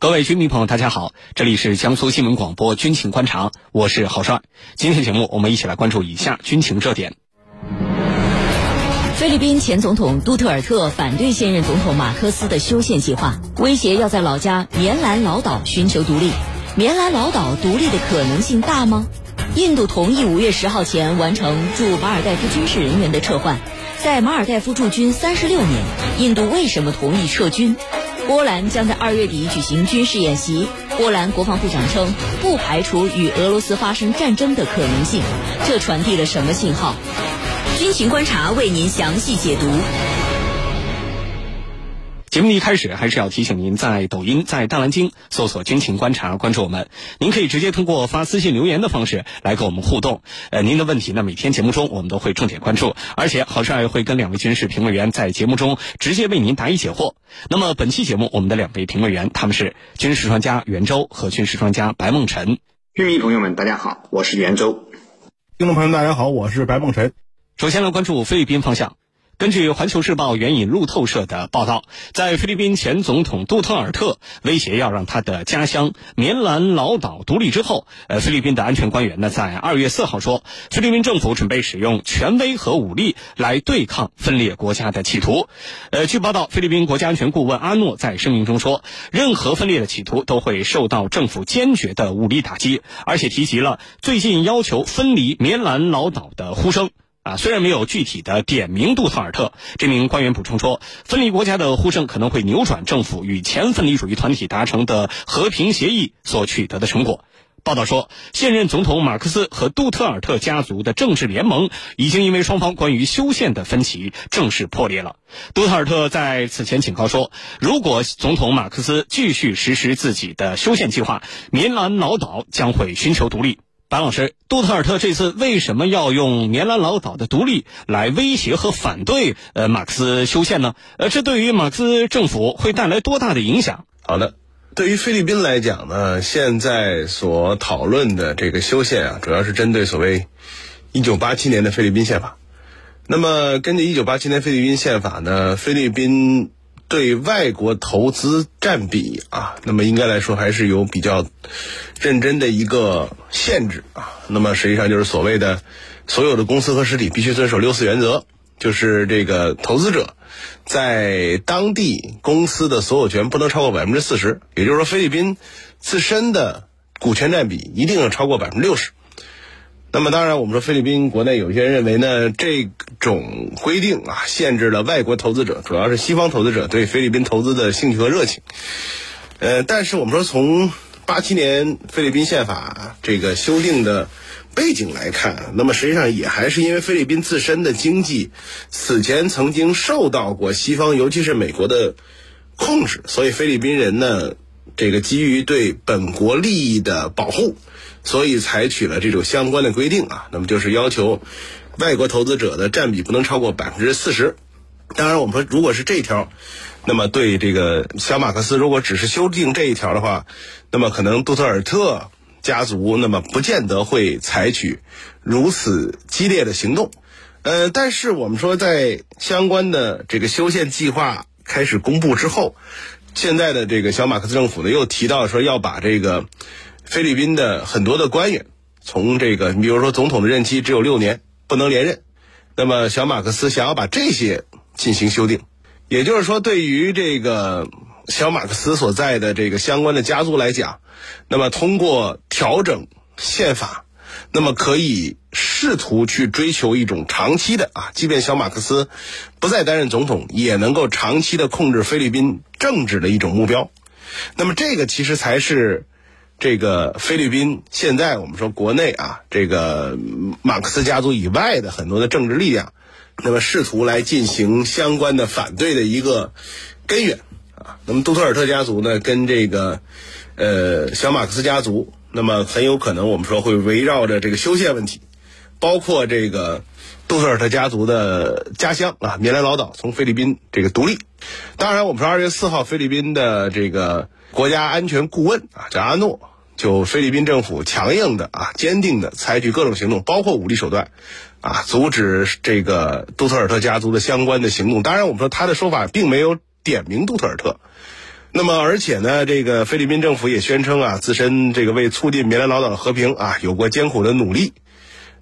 各位军迷朋友，大家好，这里是江苏新闻广播军情观察，我是郝帅。今天节目我们一起来关注以下军情热点。菲律宾前总统杜特尔特反对现任总统马克思的修宪计划，威胁要在老家棉兰老岛寻求独立。棉兰老岛独立的可能性大吗？印度同意五月十号前完成驻马尔代夫军事人员的撤换，在马尔代夫驻军三十六年，印度为什么同意撤军？波兰将在二月底举行军事演习。波兰国防部长称，不排除与俄罗斯发生战争的可能性。这传递了什么信号？军情观察为您详细解读。节目的一开始，还是要提醒您，在抖音、在大蓝鲸搜索“军情观察”，关注我们。您可以直接通过发私信留言的方式来跟我们互动。呃，您的问题呢，每天节目中我们都会重点关注，而且郝帅会跟两位军事评论员在节目中直接为您答疑解惑。那么本期节目，我们的两位评论员他们是军事专家袁周和军事专家白梦辰。军迷朋友们，大家好，我是袁周。听众朋友们，大家好，我是白梦辰。首先来关注菲律宾方向。根据《环球时报》援引路透社的报道，在菲律宾前总统杜特尔特威胁要让他的家乡棉兰老岛独立之后，呃，菲律宾的安全官员呢，在二月四号说，菲律宾政府准备使用权威和武力来对抗分裂国家的企图。呃，据报道，菲律宾国家安全顾问阿诺在声明中说，任何分裂的企图都会受到政府坚决的武力打击，而且提及了最近要求分离棉兰老岛的呼声。啊，虽然没有具体的点名杜特尔特，这名官员补充说，分离国家的呼声可能会扭转政府与前分离主义团体达成的和平协议所取得的成果。报道说，现任总统马克思和杜特尔特家族的政治联盟已经因为双方关于修宪的分歧正式破裂了。杜特尔特在此前警告说，如果总统马克思继续实施自己的修宪计划，棉兰老岛将会寻求独立。白老师，杜特尔特这次为什么要用棉兰老岛的独立来威胁和反对呃马克思修宪呢？呃，这对于马克思政府会带来多大的影响？好的，对于菲律宾来讲呢，现在所讨论的这个修宪啊，主要是针对所谓一九八七年的菲律宾宪法。那么，根据一九八七年菲律宾宪法呢，菲律宾。对外国投资占比啊，那么应该来说还是有比较认真的一个限制啊。那么实际上就是所谓的所有的公司和实体必须遵守六四原则，就是这个投资者在当地公司的所有权不能超过百分之四十，也就是说菲律宾自身的股权占比一定要超过百分之六十。那么当然，我们说菲律宾国内有些人认为呢，这种规定啊，限制了外国投资者，主要是西方投资者对菲律宾投资的兴趣和热情。呃，但是我们说从八七年菲律宾宪法这个修订的背景来看，那么实际上也还是因为菲律宾自身的经济此前曾经受到过西方，尤其是美国的控制，所以菲律宾人呢，这个基于对本国利益的保护。所以采取了这种相关的规定啊，那么就是要求外国投资者的占比不能超过百分之四十。当然，我们说如果是这条，那么对这个小马克思如果只是修订这一条的话，那么可能杜特尔特家族那么不见得会采取如此激烈的行动。呃，但是我们说在相关的这个修宪计划开始公布之后，现在的这个小马克思政府呢又提到说要把这个。菲律宾的很多的官员，从这个，你比如说总统的任期只有六年，不能连任。那么小马克思想要把这些进行修订，也就是说，对于这个小马克思所在的这个相关的家族来讲，那么通过调整宪法，那么可以试图去追求一种长期的啊，即便小马克思不再担任总统，也能够长期的控制菲律宾政治的一种目标。那么这个其实才是。这个菲律宾现在我们说国内啊，这个马克思家族以外的很多的政治力量，那么试图来进行相关的反对的一个根源啊。那么杜特尔特家族呢，跟这个呃小马克思家族，那么很有可能我们说会围绕着这个修宪问题，包括这个杜特尔特家族的家乡啊，棉兰老岛从菲律宾这个独立。当然，我们说二月四号菲律宾的这个国家安全顾问啊，叫阿诺。就菲律宾政府强硬的啊，坚定的采取各种行动，包括武力手段，啊，阻止这个杜特尔特家族的相关的行动。当然，我们说他的说法并没有点名杜特尔特，那么，而且呢，这个菲律宾政府也宣称啊，自身这个为促进棉兰老岛的和平啊，有过艰苦的努力。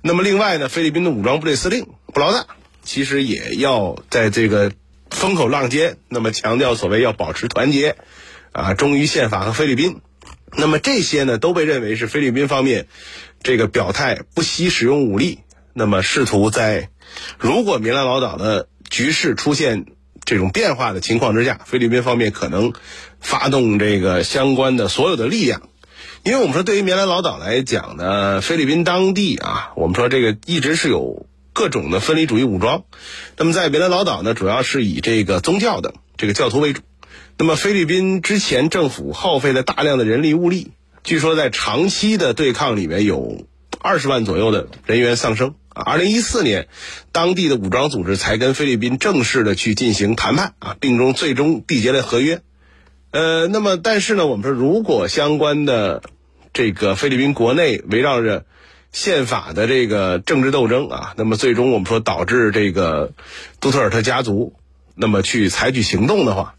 那么，另外呢，菲律宾的武装部队司令布劳纳其实也要在这个风口浪尖，那么强调所谓要保持团结，啊，忠于宪法和菲律宾。那么这些呢，都被认为是菲律宾方面这个表态不惜使用武力，那么试图在如果棉兰老岛的局势出现。这种变化的情况之下，菲律宾方面可能发动这个相关的所有的力量，因为我们说对于棉兰老岛来讲呢，菲律宾当地啊，我们说这个一直是有各种的分离主义武装，那么在棉兰老岛呢，主要是以这个宗教的这个教徒为主，那么菲律宾之前政府耗费了大量的人力物力，据说在长期的对抗里面有二十万左右的人员丧生。二零一四年，当地的武装组织才跟菲律宾正式的去进行谈判啊，并中最终缔结了合约。呃，那么但是呢，我们说如果相关的这个菲律宾国内围绕着宪法的这个政治斗争啊，那么最终我们说导致这个杜特尔特家族那么去采取行动的话，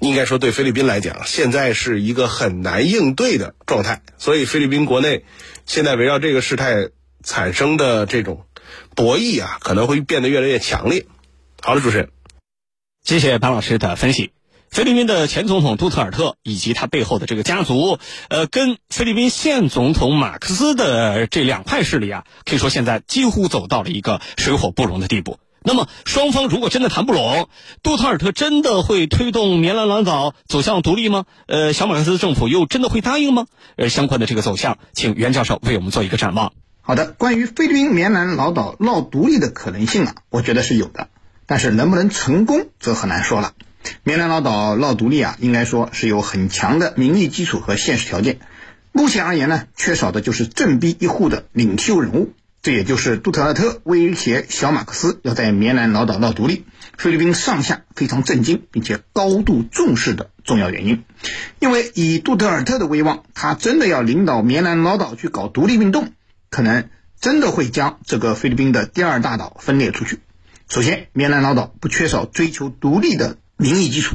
应该说对菲律宾来讲，现在是一个很难应对的状态。所以菲律宾国内现在围绕这个事态产生的这种。博弈啊，可能会变得越来越强烈。好了，主持人，谢谢潘老师的分析。菲律宾的前总统杜特尔特以及他背后的这个家族，呃，跟菲律宾现总统马克思的这两派势力啊，可以说现在几乎走到了一个水火不容的地步。那么，双方如果真的谈不拢，杜特尔特真的会推动棉兰老岛走向独立吗？呃，小马克思政府又真的会答应吗？呃，相关的这个走向，请袁教授为我们做一个展望。好的，关于菲律宾棉兰老岛闹独立的可能性啊，我觉得是有的，但是能不能成功则很难说了。棉兰老岛闹独立啊，应该说是有很强的民意基础和现实条件。目前而言呢，缺少的就是振臂一呼的领袖人物，这也就是杜特尔特威胁小马克思要在棉兰老岛闹独立，菲律宾上下非常震惊并且高度重视的重要原因。因为以杜特尔特的威望，他真的要领导棉兰老岛去搞独立运动。可能真的会将这个菲律宾的第二大岛分裂出去。首先，棉兰老岛不缺少追求独立的民意基础。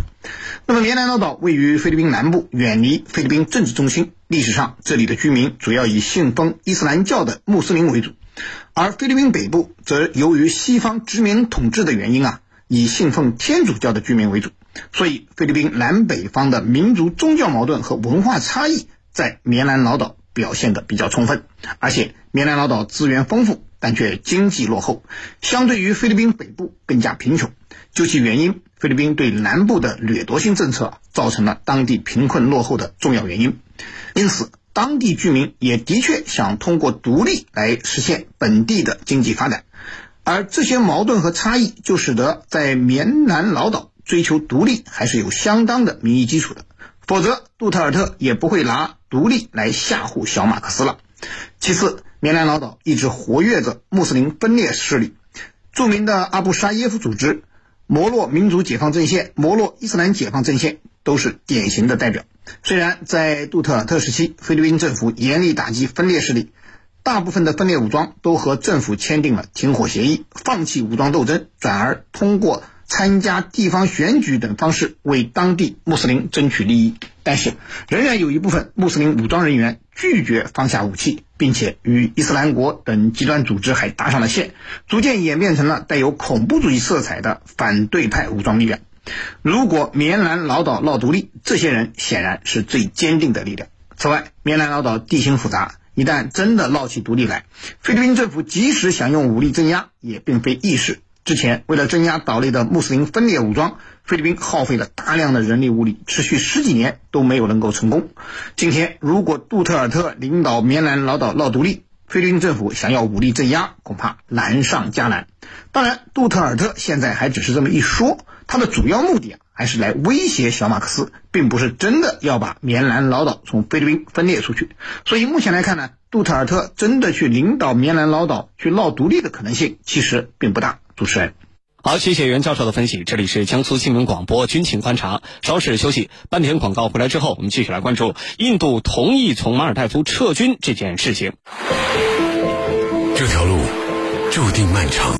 那么，棉兰老岛位于菲律宾南部，远离菲律宾政治中心。历史上，这里的居民主要以信奉伊斯兰教的穆斯林为主，而菲律宾北部则由于西方殖民统治的原因啊，以信奉天主教的居民为主。所以，菲律宾南北方的民族宗教矛盾和文化差异在棉兰老岛。表现的比较充分，而且棉兰老岛资源丰富，但却经济落后，相对于菲律宾北部更加贫穷。究其原因，菲律宾对南部的掠夺性政策造成了当地贫困落后的重要原因。因此，当地居民也的确想通过独立来实现本地的经济发展，而这些矛盾和差异就使得在棉兰老岛追求独立还是有相当的民意基础的。否则，杜特尔特也不会拿独立来吓唬小马克思了。其次，棉兰老岛一直活跃着穆斯林分裂势力，著名的阿布沙耶夫组织、摩洛民族解放阵线、摩洛伊斯兰解放阵线都是典型的代表。虽然在杜特尔特时期，菲律宾政府严厉打击分裂势力，大部分的分裂武装都和政府签订了停火协议，放弃武装斗争，转而通过。参加地方选举等方式为当地穆斯林争取利益，但是仍然有一部分穆斯林武装人员拒绝放下武器，并且与伊斯兰国等极端组织还搭上了线，逐渐演变成了带有恐怖主义色彩的反对派武装力量。如果棉兰老岛闹独立，这些人显然是最坚定的力量。此外，棉兰老岛地形复杂，一旦真的闹起独立来，菲律宾政府即使想用武力镇压，也并非易事。之前，为了镇压岛内的穆斯林分裂武装，菲律宾耗费了大量的人力物力，持续十几年都没有能够成功。今天，如果杜特尔特领导棉兰老岛闹独立，菲律宾政府想要武力镇压，恐怕难上加难。当然，杜特尔特现在还只是这么一说，他的主要目的啊，还是来威胁小马克思，并不是真的要把棉兰老岛从菲律宾分裂出去。所以目前来看呢，杜特尔特真的去领导棉兰老岛去闹独立的可能性其实并不大。主持人，好，谢谢袁教授的分析。这里是江苏新闻广播军情观察，稍事休息，半天广告回来之后，我们继续来关注印度同意从马尔代夫撤军这件事情。这条路注定漫长。